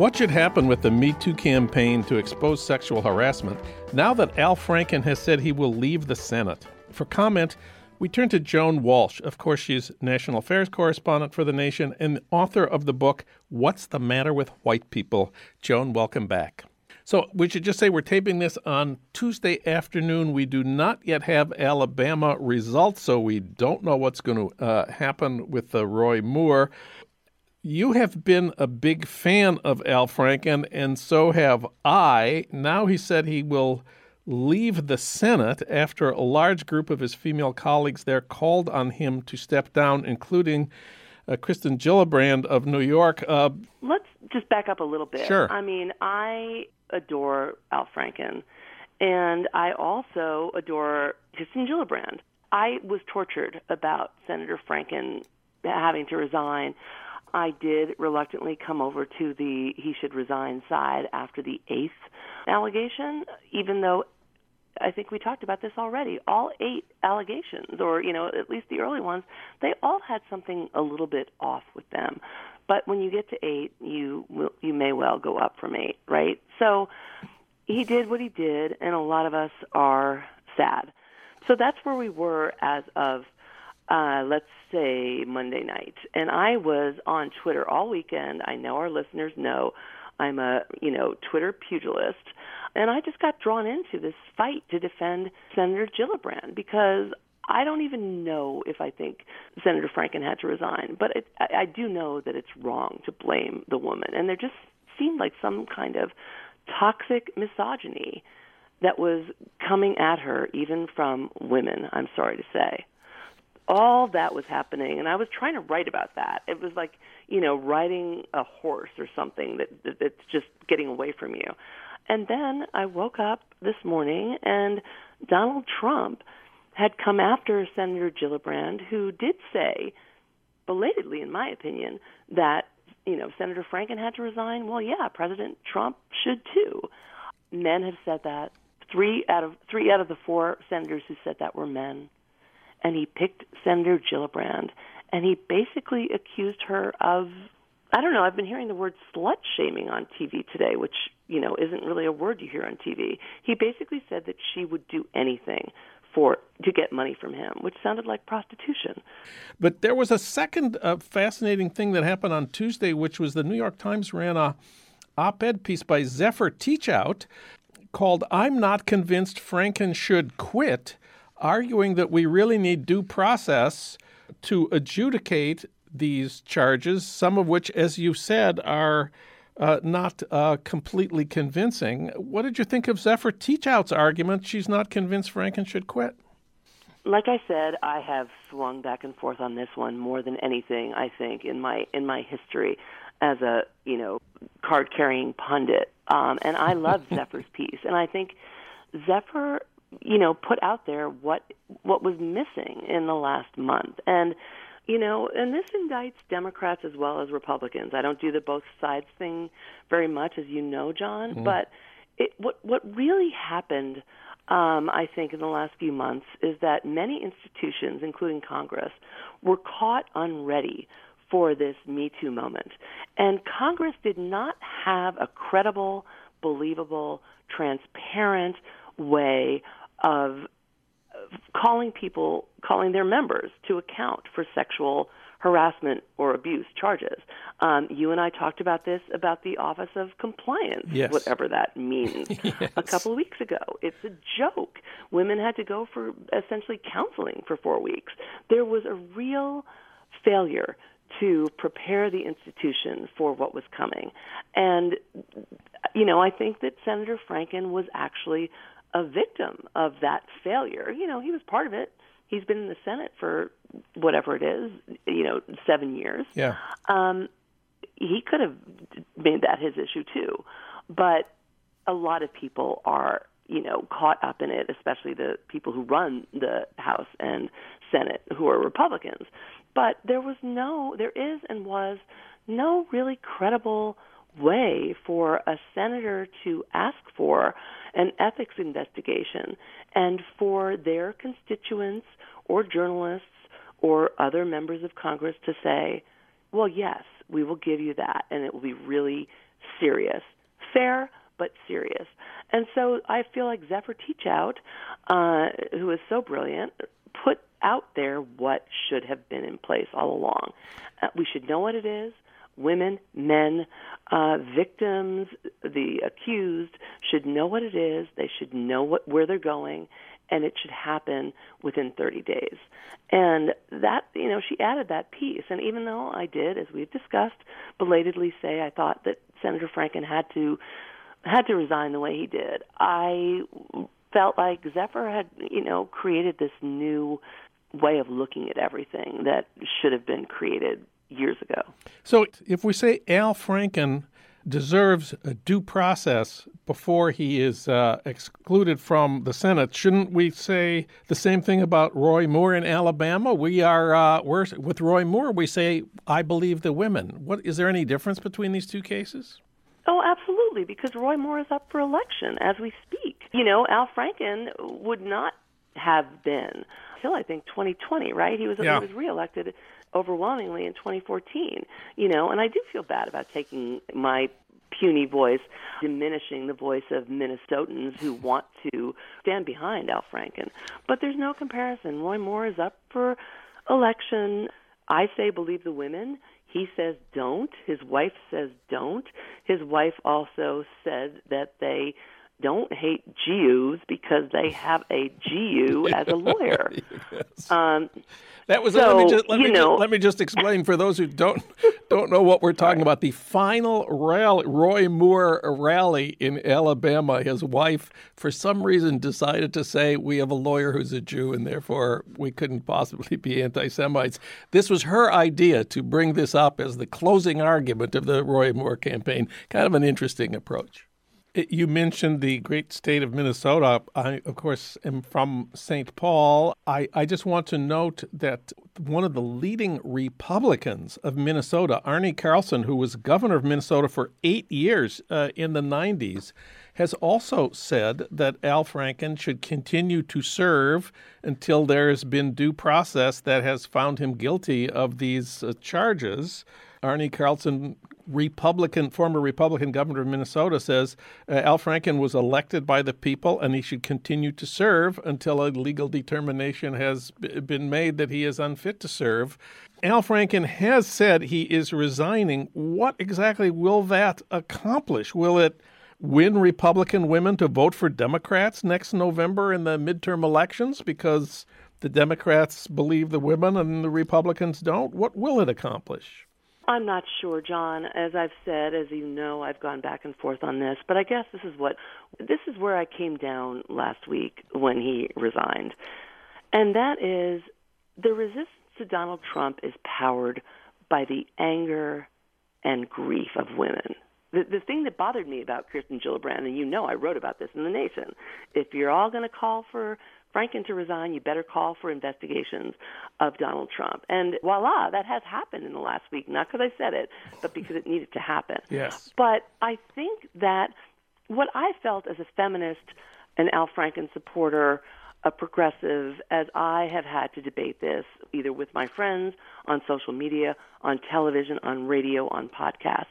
What should happen with the Me Too campaign to expose sexual harassment now that Al Franken has said he will leave the Senate? For comment, we turn to Joan Walsh. Of course, she's national affairs correspondent for The Nation and author of the book, What's the Matter with White People? Joan, welcome back. So, we should just say we're taping this on Tuesday afternoon. We do not yet have Alabama results, so we don't know what's going to uh, happen with uh, Roy Moore you have been a big fan of Al Franken, and so have I. Now he said he will leave the Senate after a large group of his female colleagues there called on him to step down, including uh, Kirsten Gillibrand of New York. Uh, Let's just back up a little bit. Sure. I mean, I adore Al Franken, and I also adore Kirsten Gillibrand. I was tortured about Senator Franken having to resign. I did reluctantly come over to the he should resign side after the eighth allegation, even though I think we talked about this already. All eight allegations, or you know, at least the early ones, they all had something a little bit off with them. But when you get to eight, you will, you may well go up from eight, right? So he did what he did, and a lot of us are sad. So that's where we were as of uh, let's say Monday night, and I was on Twitter all weekend. I know our listeners know I'm a you know Twitter pugilist, and I just got drawn into this fight to defend Senator Gillibrand because I don't even know if I think Senator Franken had to resign, but it, I, I do know that it's wrong to blame the woman, and there just seemed like some kind of toxic misogyny that was coming at her, even from women. I'm sorry to say all that was happening and i was trying to write about that. It was like you know riding a horse or something that, that that's just getting away from you. And then i woke up this morning and donald trump had come after senator gillibrand who did say belatedly in my opinion that you know senator franken had to resign. Well yeah president trump should too. Men have said that. Three out of three out of the four senators who said that were men and he picked Senator Gillibrand, and he basically accused her of I don't know. I've been hearing the word slut shaming on TV today, which you know isn't really a word you hear on TV. He basically said that she would do anything for to get money from him, which sounded like prostitution. But there was a second uh, fascinating thing that happened on Tuesday, which was the New York Times ran a op-ed piece by Zephyr Teachout called "I'm Not Convinced Franken Should Quit." Arguing that we really need due process to adjudicate these charges, some of which, as you said, are uh, not uh, completely convincing. What did you think of Zephyr Teachout's argument she's not convinced Franken should quit? Like I said, I have swung back and forth on this one more than anything. I think in my in my history as a you know card carrying pundit, um, and I love Zephyr's piece, and I think Zephyr you know, put out there what what was missing in the last month. And you know, and this indicts Democrats as well as Republicans. I don't do the both sides thing very much, as you know, Jon. Mm-hmm. But it, what what really happened, um, I think, in the last few months is that many institutions, including Congress, were caught unready for this Me Too moment, and Congress did not have a credible, believable, transparent way of calling people, calling their members to account for sexual harassment or abuse charges. Um, you and I talked about this about the Office of Compliance, yes. whatever that means, yes. a couple of weeks ago. It's a joke. Women had to go for essentially counseling for four weeks. There was a real failure to prepare the institution for what was coming. And, you know, I think that Senator Franken was actually a victim of that failure. You know, he was part of it. He's been in the Senate for whatever it is, you know, seven years. Yeah. Um, he could have made that his issue too, but a lot of people are, you know, caught up in it, especially the people who run the House and Senate who are Republicans. But there was no, there is and was no really credible way for a senator to ask for an ethics investigation and for their constituents or journalists or other members of Congress to say, well, yes, we will give you that, and it will be really serious. Fair, but serious. And so I feel like Zephyr Teachout, uh, who is so brilliant, put out there what should have been in place all along. Uh, we should know what it is women, men, uh, victims, the accused should know what it is. They should know what where they're going, and it should happen within 30 days. And that, you know, she added that piece. And even though I did, as we've discussed, belatedly say I thought that Senator Franken had to had to resign the way he did, I felt like Zephyr had, you know, created this new way of looking at everything that should have been created years ago. So if we say Al Franken deserves a due process before he is uh, excluded from the Senate, shouldn't we say the same thing about Roy Moore in Alabama? We are uh, we're, with Roy Moore. We say, "I believe the women." What is there any difference between these two cases? Oh, absolutely, because Roy Moore is up for election as we speak. You know, Al Franken would not have been until I think 2020, right? He was yeah. he was reelected overwhelmingly in 2014. You know, and I do feel bad about taking my puny voice, diminishing the voice of Minnesotans who want to stand behind Al Franken. But there's no comparison. Roy Moore is up for election. I say believe the women. He says don't. His wife says don't. His wife also said that they don't hate Jews because they have a Jew as a lawyer. yes. um, that was so, let me just let me, know, just, let me just explain for those who don't don't know what we're talking about. The final rally, Roy Moore rally in Alabama. His wife, for some reason, decided to say we have a lawyer who's a Jew, and therefore we couldn't possibly be anti-Semites. This was her idea to bring this up as the closing argument of the Roy Moore campaign. Kind of an interesting approach. You mentioned the great state of Minnesota. I, of course, am from St. Paul. I, I just want to note that one of the leading Republicans of Minnesota, Arne Carlson, who was governor of Minnesota for eight years uh, in the 90s, has also said that Al Franken should continue to serve until there has been due process that has found him guilty of these uh, charges. Arne Carlson Republican, former Republican governor of Minnesota says uh, Al Franken was elected by the people and he should continue to serve until a legal determination has b- been made that he is unfit to serve. Al Franken has said he is resigning. What exactly will that accomplish? Will it win Republican women to vote for Democrats next November in the midterm elections because the Democrats believe the women and the Republicans don't? What will it accomplish? I'm not sure, Jon. As I've said, as you know, I've gone back and forth on this, but I guess this is what this is where I came down last week when he resigned. And that is the resistance to Donald Trump is powered by the anger and grief of women. The, the thing that bothered me about Kirsten Gillibrand, and you know I wrote about this in The Nation, if you're all going to call for Franken to resign, you better call for investigations of Donald Trump. And voila, that has happened in the last week, not because I said it, but because it needed to happen. Yes. But I think that what I felt as a feminist, an Al Franken supporter, a progressive, as I have had to debate this either with my friends on social media, on television, on radio, on podcasts,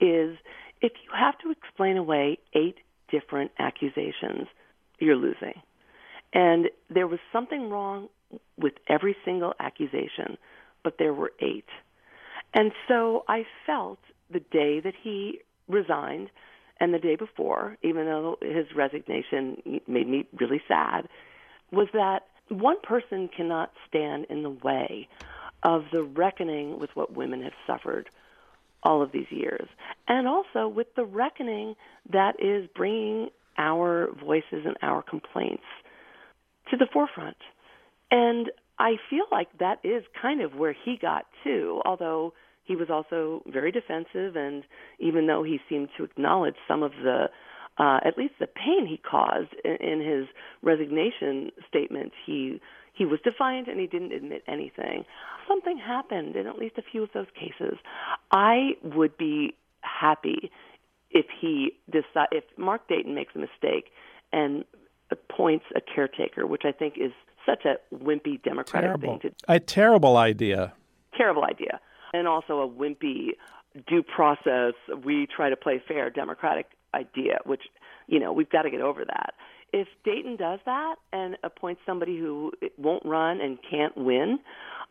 is if you have to explain away eight different accusations, you're losing. And there was something wrong with every single accusation, but there were eight. And so I felt the day that he resigned and the day before, even though his resignation made me really sad, was that one person cannot stand in the way of the reckoning with what women have suffered all of these years, and also with the reckoning that is bringing our voices and our complaints to the forefront. And I feel like that is kind of where he got to, although he was also very defensive and even though he seemed to acknowledge some of the uh, at least the pain he caused in, in his resignation statement, he he was defiant and he didn't admit anything. Something happened in at least a few of those cases. I would be happy if he decide if Mark Dayton makes a mistake and appoints a caretaker, which I think is such a wimpy Democratic terrible. thing to a terrible idea. Terrible idea, and also a wimpy due process. We try to play fair Democratic idea, which you know we've got to get over that. If Dayton does that and appoints somebody who won't run and can't win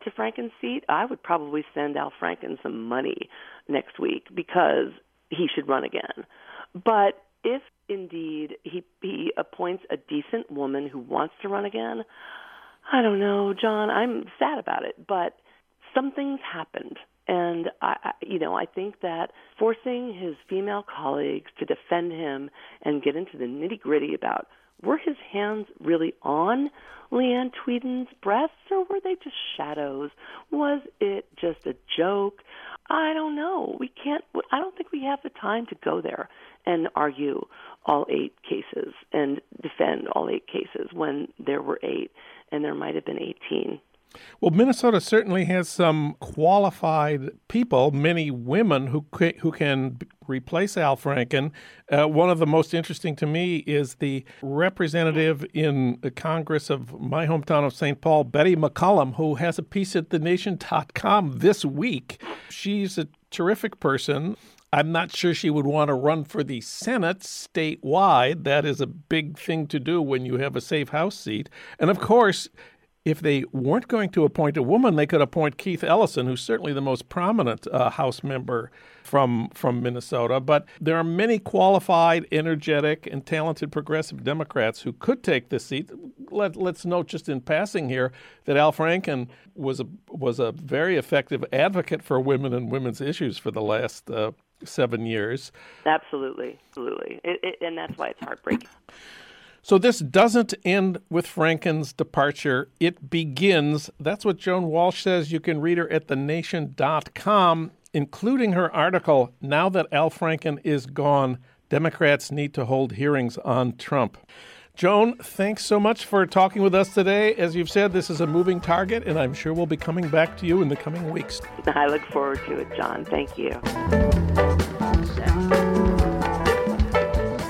to Franken's seat, I would probably send Al Franken some money next week because he should run again. But if indeed he he appoints a decent woman who wants to run again, I don't know, Jon. I'm sad about it, but something's happened and I, you know, I think that forcing his female colleagues to defend him and get into the nitty gritty about were his hands really on Leeann Tweeden's breasts or were they just shadows? Was it just a joke? I don't know. We can't. I don't think we have the time to go there and argue all eight cases and defend all eight cases when there were eight and there might have been 18. Well, Minnesota certainly has some qualified people, many women who who can replace Al Franken. Uh, one of the most interesting to me is the representative in the Congress of my hometown of St. Paul, Betty McCollum, who has a piece at thenation.com this week. She's a terrific person. I'm not sure she would want to run for the Senate statewide. That is a big thing to do when you have a safe House seat. And of course, if they weren't going to appoint a woman, they could appoint Keith Ellison, who's certainly the most prominent uh, House member from from Minnesota. But there are many qualified, energetic, and talented progressive Democrats who could take this seat. Let, let's note just in passing here that Al Franken was a was a very effective advocate for women and women's issues for the last. Uh, seven years. Absolutely, absolutely, it, it, and that's why it's heartbreaking. So this doesn't end with Franken's departure. It begins. That's what Joan Walsh says. You can read her at thenation.com, including her article, Now That Al Franken is Gone, Democrats Need to Hold Hearings on Trump. Joan, thanks so much for talking with us today. As you've said, this is a moving target, and I'm sure we'll be coming back to you in the coming weeks. I look forward to it, Jon. Thank you.